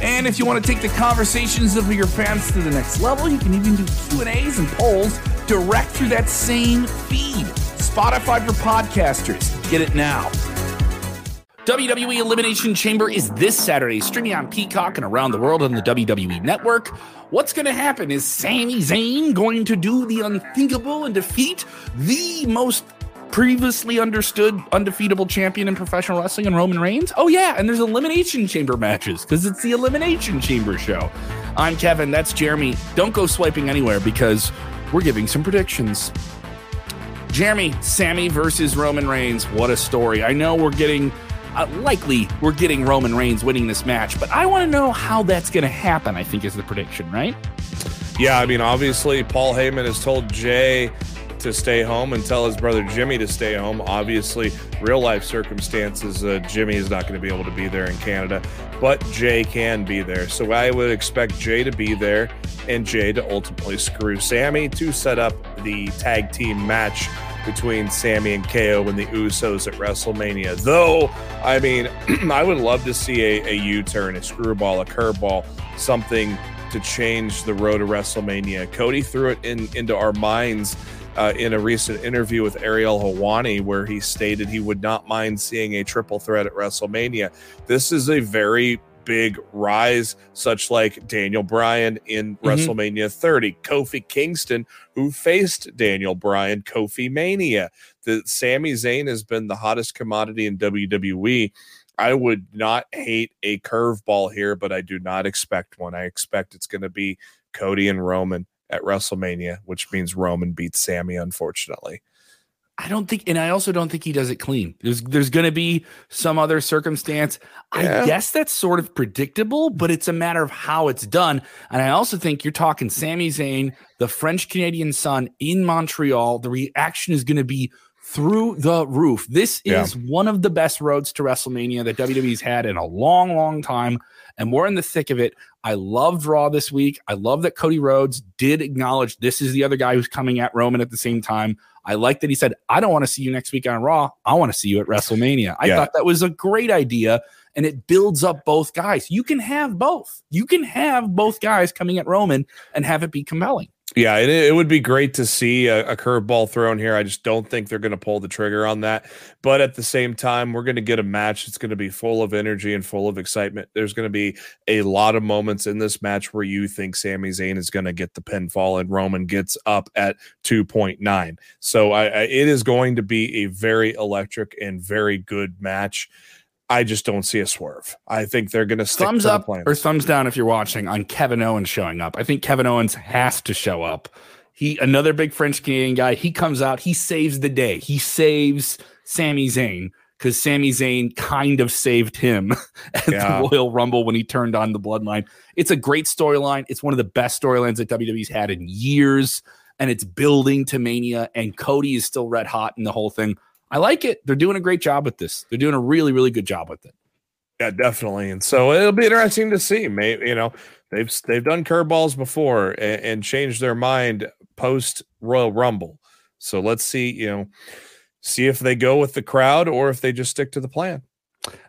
And if you want to take the conversations of your fans to the next level, you can even do Q&As and polls direct through that same feed. Spotify for podcasters. Get it now. WWE Elimination Chamber is this Saturday, streaming on Peacock and around the world on the WWE Network. What's going to happen? Is Sami Zayn going to do the unthinkable and defeat the most previously understood undefeatable champion in professional wrestling and Roman Reigns? Oh, yeah. And there's Elimination Chamber matches because it's the Elimination Chamber show. I'm Kevin. That's Jeremy. Don't go swiping anywhere because we're giving some predictions. Jeremy, Sami versus Roman Reigns. What a story. I know we're getting. Uh, likely we're getting Roman Reigns winning this match, but I want to know how that's going to happen. I think is the prediction, right? Yeah, I mean, obviously, Paul Heyman has told Jey to stay home and tell his brother Jimmy to stay home. Obviously, real life circumstances, uh, Jimmy is not going to be able to be there in Canada, but Jey can be there. So I would expect Jey to be there and Jey to ultimately screw Sami to set up the tag team match between Sami and KO and the Usos at WrestleMania. Though, I mean, I would love to see a, a U turn, a screwball, a curveball, something to change the road to WrestleMania. Cody threw it in into our minds uh, in a recent interview with Ariel Helwani, where he stated he would not mind seeing a triple threat at WrestleMania. This is a very big rise, such like Daniel Bryan in mm-hmm. WrestleMania 30, Kofi Kingston, who faced Daniel Bryan, Kofi Mania. The Sami Zayn has been the hottest commodity in WWE. I would not hate a curveball here, but I do not expect one. I expect it's going to be Cody and Roman at WrestleMania, which means Roman beats Sami, unfortunately. I don't think, and I also don't think he does it clean. There's there's going to be some other circumstance. Yeah. I guess that's sort of predictable, but it's a matter of how it's done. And I also think you're talking Sami Zayn, the French Canadian son in Montreal. The reaction is going to be through the roof. This is yeah. one of the best roads to WrestleMania that WWE's had in a long, long time. And we're in the thick of it. I loved Raw this week. I love that Cody Rhodes did acknowledge this is the other guy who's coming at Roman at the same time. I like that he said, I don't want to see you next week on Raw. I want to see you at WrestleMania. I yeah. thought that was a great idea and it builds up both guys. You can have both. You can have both guys coming at Roman and have it be compelling. Yeah, it, it would be great to see a, a curveball thrown here. I just don't think they're going to pull the trigger on that. But at the same time, we're going to get a match that's going to be full of energy and full of excitement. There's going to be a lot of moments in this match where you think Sami Zayn is going to get the pinfall and Roman gets up at 2.9. So I, I, it is going to be a very electric and very good match. I just don't see a swerve. I think they're going to thumbs up or thumbs down if you're watching on Kevin Owens showing up. I think Kevin Owens has to show up. He another big French Canadian guy. He comes out. He saves the day. He saves Sami Zayn because Sami Zayn kind of saved him at yeah. the Royal Rumble when he turned on the Bloodline. It's a great storyline. It's one of the best storylines that WWE's had in years, and it's building to Mania. And Cody is still red hot in the whole thing. I like it. They're doing a great job with this. They're doing a really, really good job with it. Yeah, definitely. And so it'll be interesting to see. Maybe you know they've they've done curveballs before and, and changed their mind post Royal Rumble. So let's see. You know, see if they go with the crowd or if they just stick to the plan.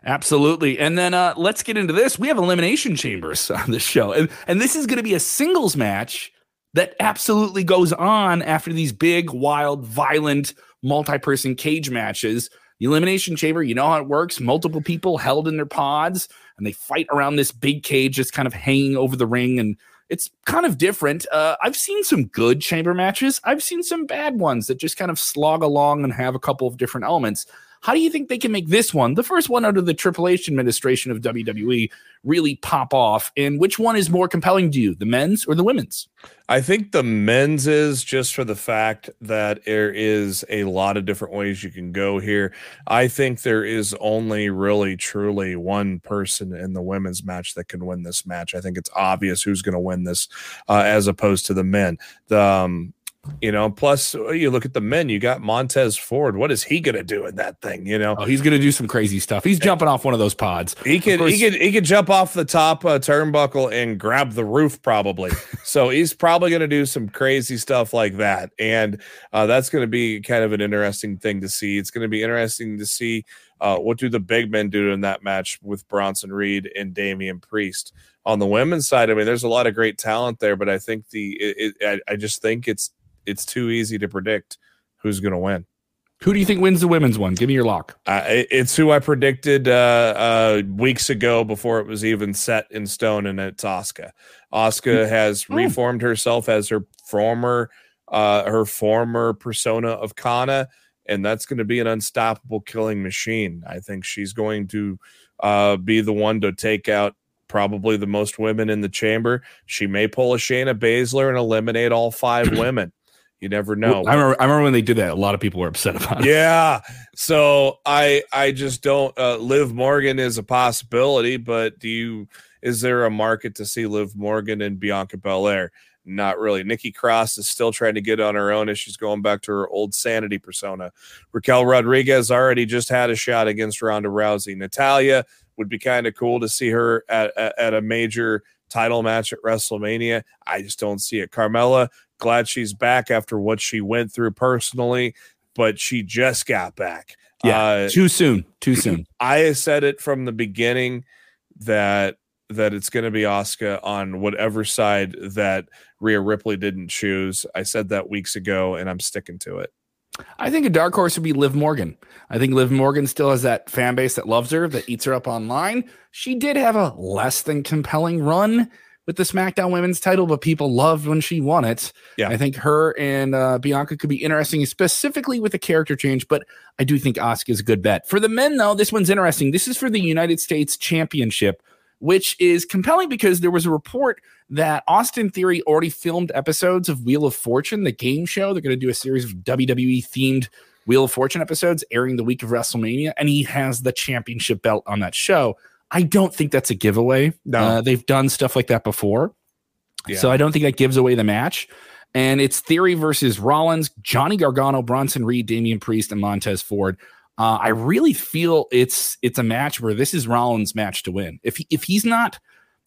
Absolutely. And then uh, let's get into this. We have elimination chambers on this show. And, and this is going to be a singles match that absolutely goes on after these big, wild, violent multi person cage matches. The Elimination Chamber, you know how it works multiple people held in their pods and they fight around this big cage just kind of hanging over the ring. And it's kind of different. Uh, I've seen some good chamber matches, I've seen some bad ones that just kind of slog along and have a couple of different elements. How do you think they can make this one, the first one under the Triple H administration of WWE, really pop off? And which one is more compelling to you, the men's or the women's? I think the men's is just for the fact that there is a lot of different ways you can go here. I think there is only really truly one person in the women's match that can win this match. I think it's obvious who's going to win this uh, as opposed to the men. The um, you know, plus uh, you look at the men, you got Montez Ford. What is he going to do in that thing? You know, oh, he's going to do some crazy stuff. He's jumping off one of those pods. He could, he could, he could jump off the top uh, turnbuckle and grab the roof probably. so he's probably going to do some crazy stuff like that, and uh, that's going to be kind of an interesting thing to see. It's going to be interesting to see uh, what do the big men do in that match with Bronson Reed and Damian Priest. On the women's side, I mean, there's a lot of great talent there, but I think the it, it, I, I just think it's it's too easy to predict who's going to win. Who do you think wins the women's one? Give me your lock. Uh, it's who I predicted uh, uh, weeks ago before it was even set in stone, and it's Asuka. Asuka hmm. has oh. reformed herself as her former uh, her former persona of Kana, and that's going to be an unstoppable killing machine. I think she's going to uh, be the one to take out probably the most women in the chamber. She may pull a Shayna Baszler and eliminate all five women. You never know. I remember, I remember when they did that. A lot of people were upset about it. Yeah. So I I just don't. Uh, Liv Morgan is a possibility, but do you? Is there a market to see Liv Morgan and Bianca Belair? Not really. Nikki Cross is still trying to get on her own as she's going back to her old sanity persona. Raquel Rodriguez already just had a shot against Ronda Rousey. Natalya would be kind of cool to see her at, at, at a major title match at WrestleMania. I just don't see it. Carmella glad she's back after what she went through personally, but she just got back. Yeah, uh, too soon. Too soon. I said it from the beginning that that it's going to be Asuka on whatever side that Rhea Ripley didn't choose. I said that weeks ago, and I'm sticking to it. I think a dark horse would be Liv Morgan. I think Liv Morgan still has that fan base that loves her, that eats her up online. She did have a less than compelling run with the SmackDown Women's title, but people loved when she won it. Yeah, I think her and uh, Bianca could be interesting, specifically with the character change. But I do think Asuka is a good bet for the men. Though this one's interesting. This is for the United States Championship, which is compelling because there was a report that Austin Theory already filmed episodes of Wheel of Fortune, the game show. They're going to do a series of WWE themed Wheel of Fortune episodes airing the week of WrestleMania, and he has the championship belt on that show. I don't think that's a giveaway. No. Uh, they've done stuff like that before. Yeah. So I don't think that gives away the match. And it's Theory versus Rollins, Johnny Gargano, Bronson Reed, Damian Priest, and Montez Ford. Uh, I really feel it's it's a match where this is Rollins' match to win. If he, if he's not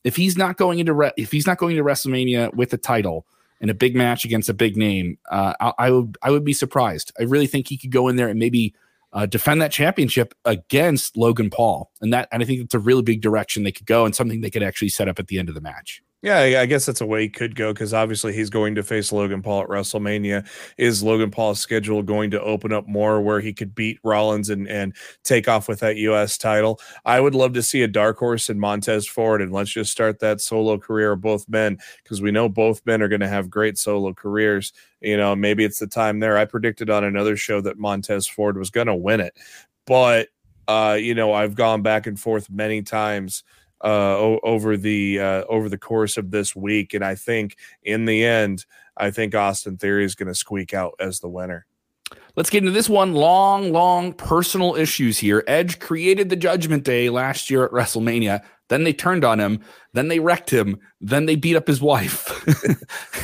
if he's not going into re- if he's not going to WrestleMania with a title in a big match against a big name, uh, I, I would I would be surprised. I really think he could go in there and maybe uh, defend that championship against Logan Paul. And that, and I think it's a really big direction they could go and something they could actually set up at the end of the match. Yeah, I guess that's a way he could go because obviously he's going to face Logan Paul at WrestleMania. Is Logan Paul's schedule going to open up more where he could beat Rollins and, and take off with that U.S. title? I would love to see a dark horse in Montez Ford, and let's just start that solo career of both men because we know both men are going to have great solo careers. You know, maybe it's the time there. I predicted on another show that Montez Ford was going to win it, but uh, you know, I've gone back and forth many times uh, over the uh, over the course of this week, and I think in the end, I think Austin Theory is going to squeak out as the winner. Let's get into this one. Long, long personal issues here. Edge created the Judgment Day last year at WrestleMania. Then they turned on him. Then they wrecked him. Then they beat up his wife.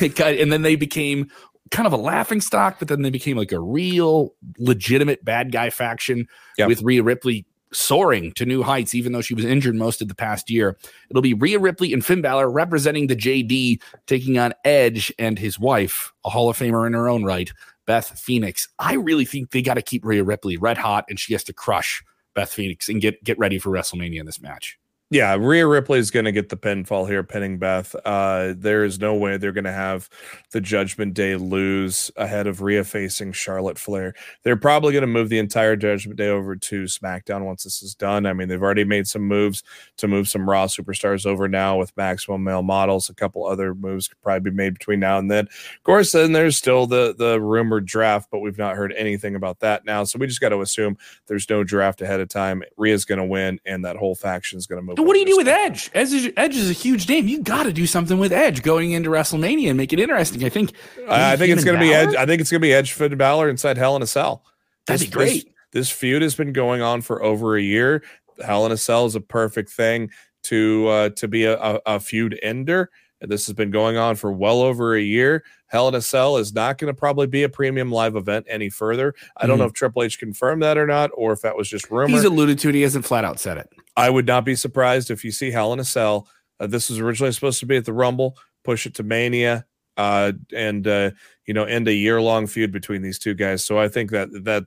and then they became kind of a laughing stock, but then they became like a real legitimate bad guy faction yep. with Rhea Ripley soaring to new heights, even though she was injured most of the past year. It'll be Rhea Ripley and Finn Balor representing the JD, taking on Edge and his wife, a Hall of Famer in her own right, Beth Phoenix. I really think they got to keep Rhea Ripley red hot, and she has to crush Beth Phoenix and get get ready for WrestleMania in this match. Yeah, Rhea Ripley is going to get the pinfall here, pinning Beth. Uh, there is no way they're going to have the Judgment Day lose ahead of Rhea facing Charlotte Flair. They're probably going to move the entire Judgment Day over to SmackDown once this is done. I mean, they've already made some moves to move some Raw superstars over now with Maximum Male Models. A couple other moves could probably be made between now and then. Of course, then there's still the the rumored draft, but we've not heard anything about that now. So we just got to assume there's no draft ahead of time. Rhea's going to win, and that whole faction is going to move what do you do with Edge? Edge is, Edge is a huge name. You got to do something with Edge going into WrestleMania and make it interesting. I think. I think it's going to be Edge. I think it's going to be Edge Finn Balor inside Hell in a Cell. That'd this, be great. This, this, feud has been going on for over a year. Hell in a Cell is a perfect thing to uh, to be a, a, a feud ender. This has been going on for well over a year. Hell in a Cell is not going to probably be a premium live event any further. I don't mm-hmm. know if Triple H confirmed that or not, or if that was just rumor. He's alluded to it. He hasn't flat out said it. I would not be surprised if you see Hell in a Cell. Uh, this was originally supposed to be at the Rumble, push it to Mania, uh, and uh, you know end a year long feud between these two guys. So I think that that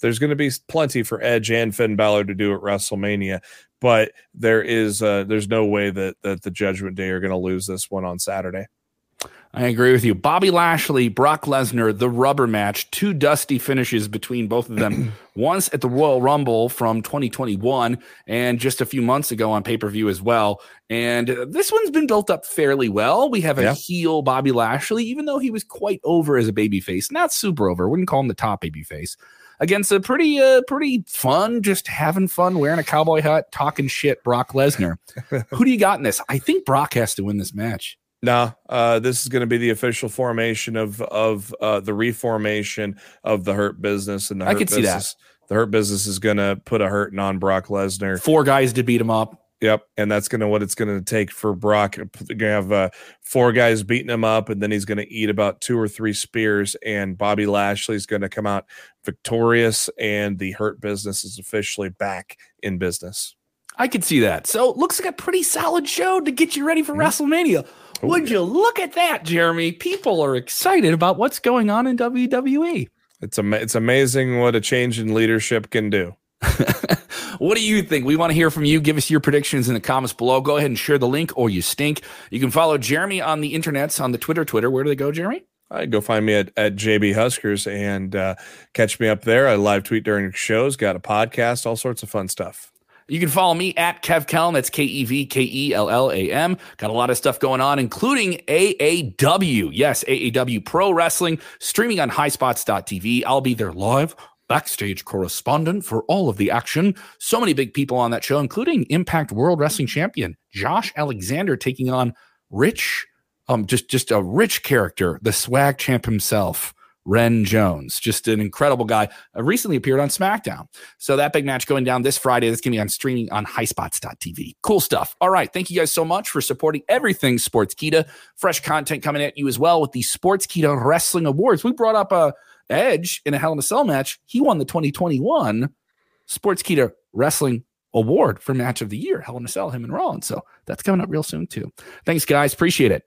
there's going to be plenty for Edge and Finn Balor to do at WrestleMania, but there is uh, there's no way that that the Judgment Day are going to lose this one on Saturday. I agree with you. Bobby Lashley, Brock Lesnar, the rubber match, two dusty finishes between both of them. Once at the Royal Rumble from 2021 and just a few months ago on pay per view as well. And this one's been built up fairly well. We have a yeah. heel Bobby Lashley, even though he was quite over as a babyface, not super over. Wouldn't call him the top babyface against a pretty, uh, pretty fun, just having fun, wearing a cowboy hat, talking shit. Brock Lesnar. Who do you got in this? I think Brock has to win this match. No, uh, this is going to be the official formation of of uh, the reformation of the Hurt Business, and the I can see that the Hurt Business is going to put a hurting on Brock Lesnar. Four guys to beat him up. Yep, and that's going to what it's going to take for Brock. Going to have uh, four guys beating him up, and then he's going to eat about two or three spears, and Bobby Lashley's going to come out victorious, and the Hurt Business is officially back in business. I could see that. So it looks like a pretty solid show to get you ready for mm-hmm. WrestleMania. Oh, Would yeah. you look at that, Jeremy? People are excited about what's going on in WWE. It's am- it's amazing what a change in leadership can do. what do you think? We want to hear from you. Give us your predictions in the comments below. Go ahead and share the link or you stink. You can follow Jeremy on the internets on the Twitter. Twitter. Where do they go, Jeremy? I go find me at, at JB Huskers and uh, catch me up there. I live tweet during shows, got a podcast, all sorts of fun stuff. You can follow me at Kev Kellam. That's K E V K E L L A M. Got a lot of stuff going on, including AAW. Yes, AAW Pro Wrestling streaming on highspots.tv. I'll be there live backstage correspondent for all of the action. So many big people on that show, including Impact World Wrestling Champion Josh Alexander taking on Rich, um, just just a rich character, the swag champ himself. Ren Jones, just an incredible guy. Uh, recently appeared on SmackDown. So that big match going down this Friday. That's going to be on streaming on highspots.tv. Cool stuff. All right. Thank you guys so much for supporting everything Sportskeeda. Fresh content coming at you as well with the Sportskeeda Wrestling Awards. We brought up a uh, Edge in a Hell in a Cell match. He won the 2021 Sports Sportskeeda Wrestling Award for Match of the Year. Hell in a Cell, him and Rollins. So that's coming up real soon too. Thanks, guys. Appreciate it.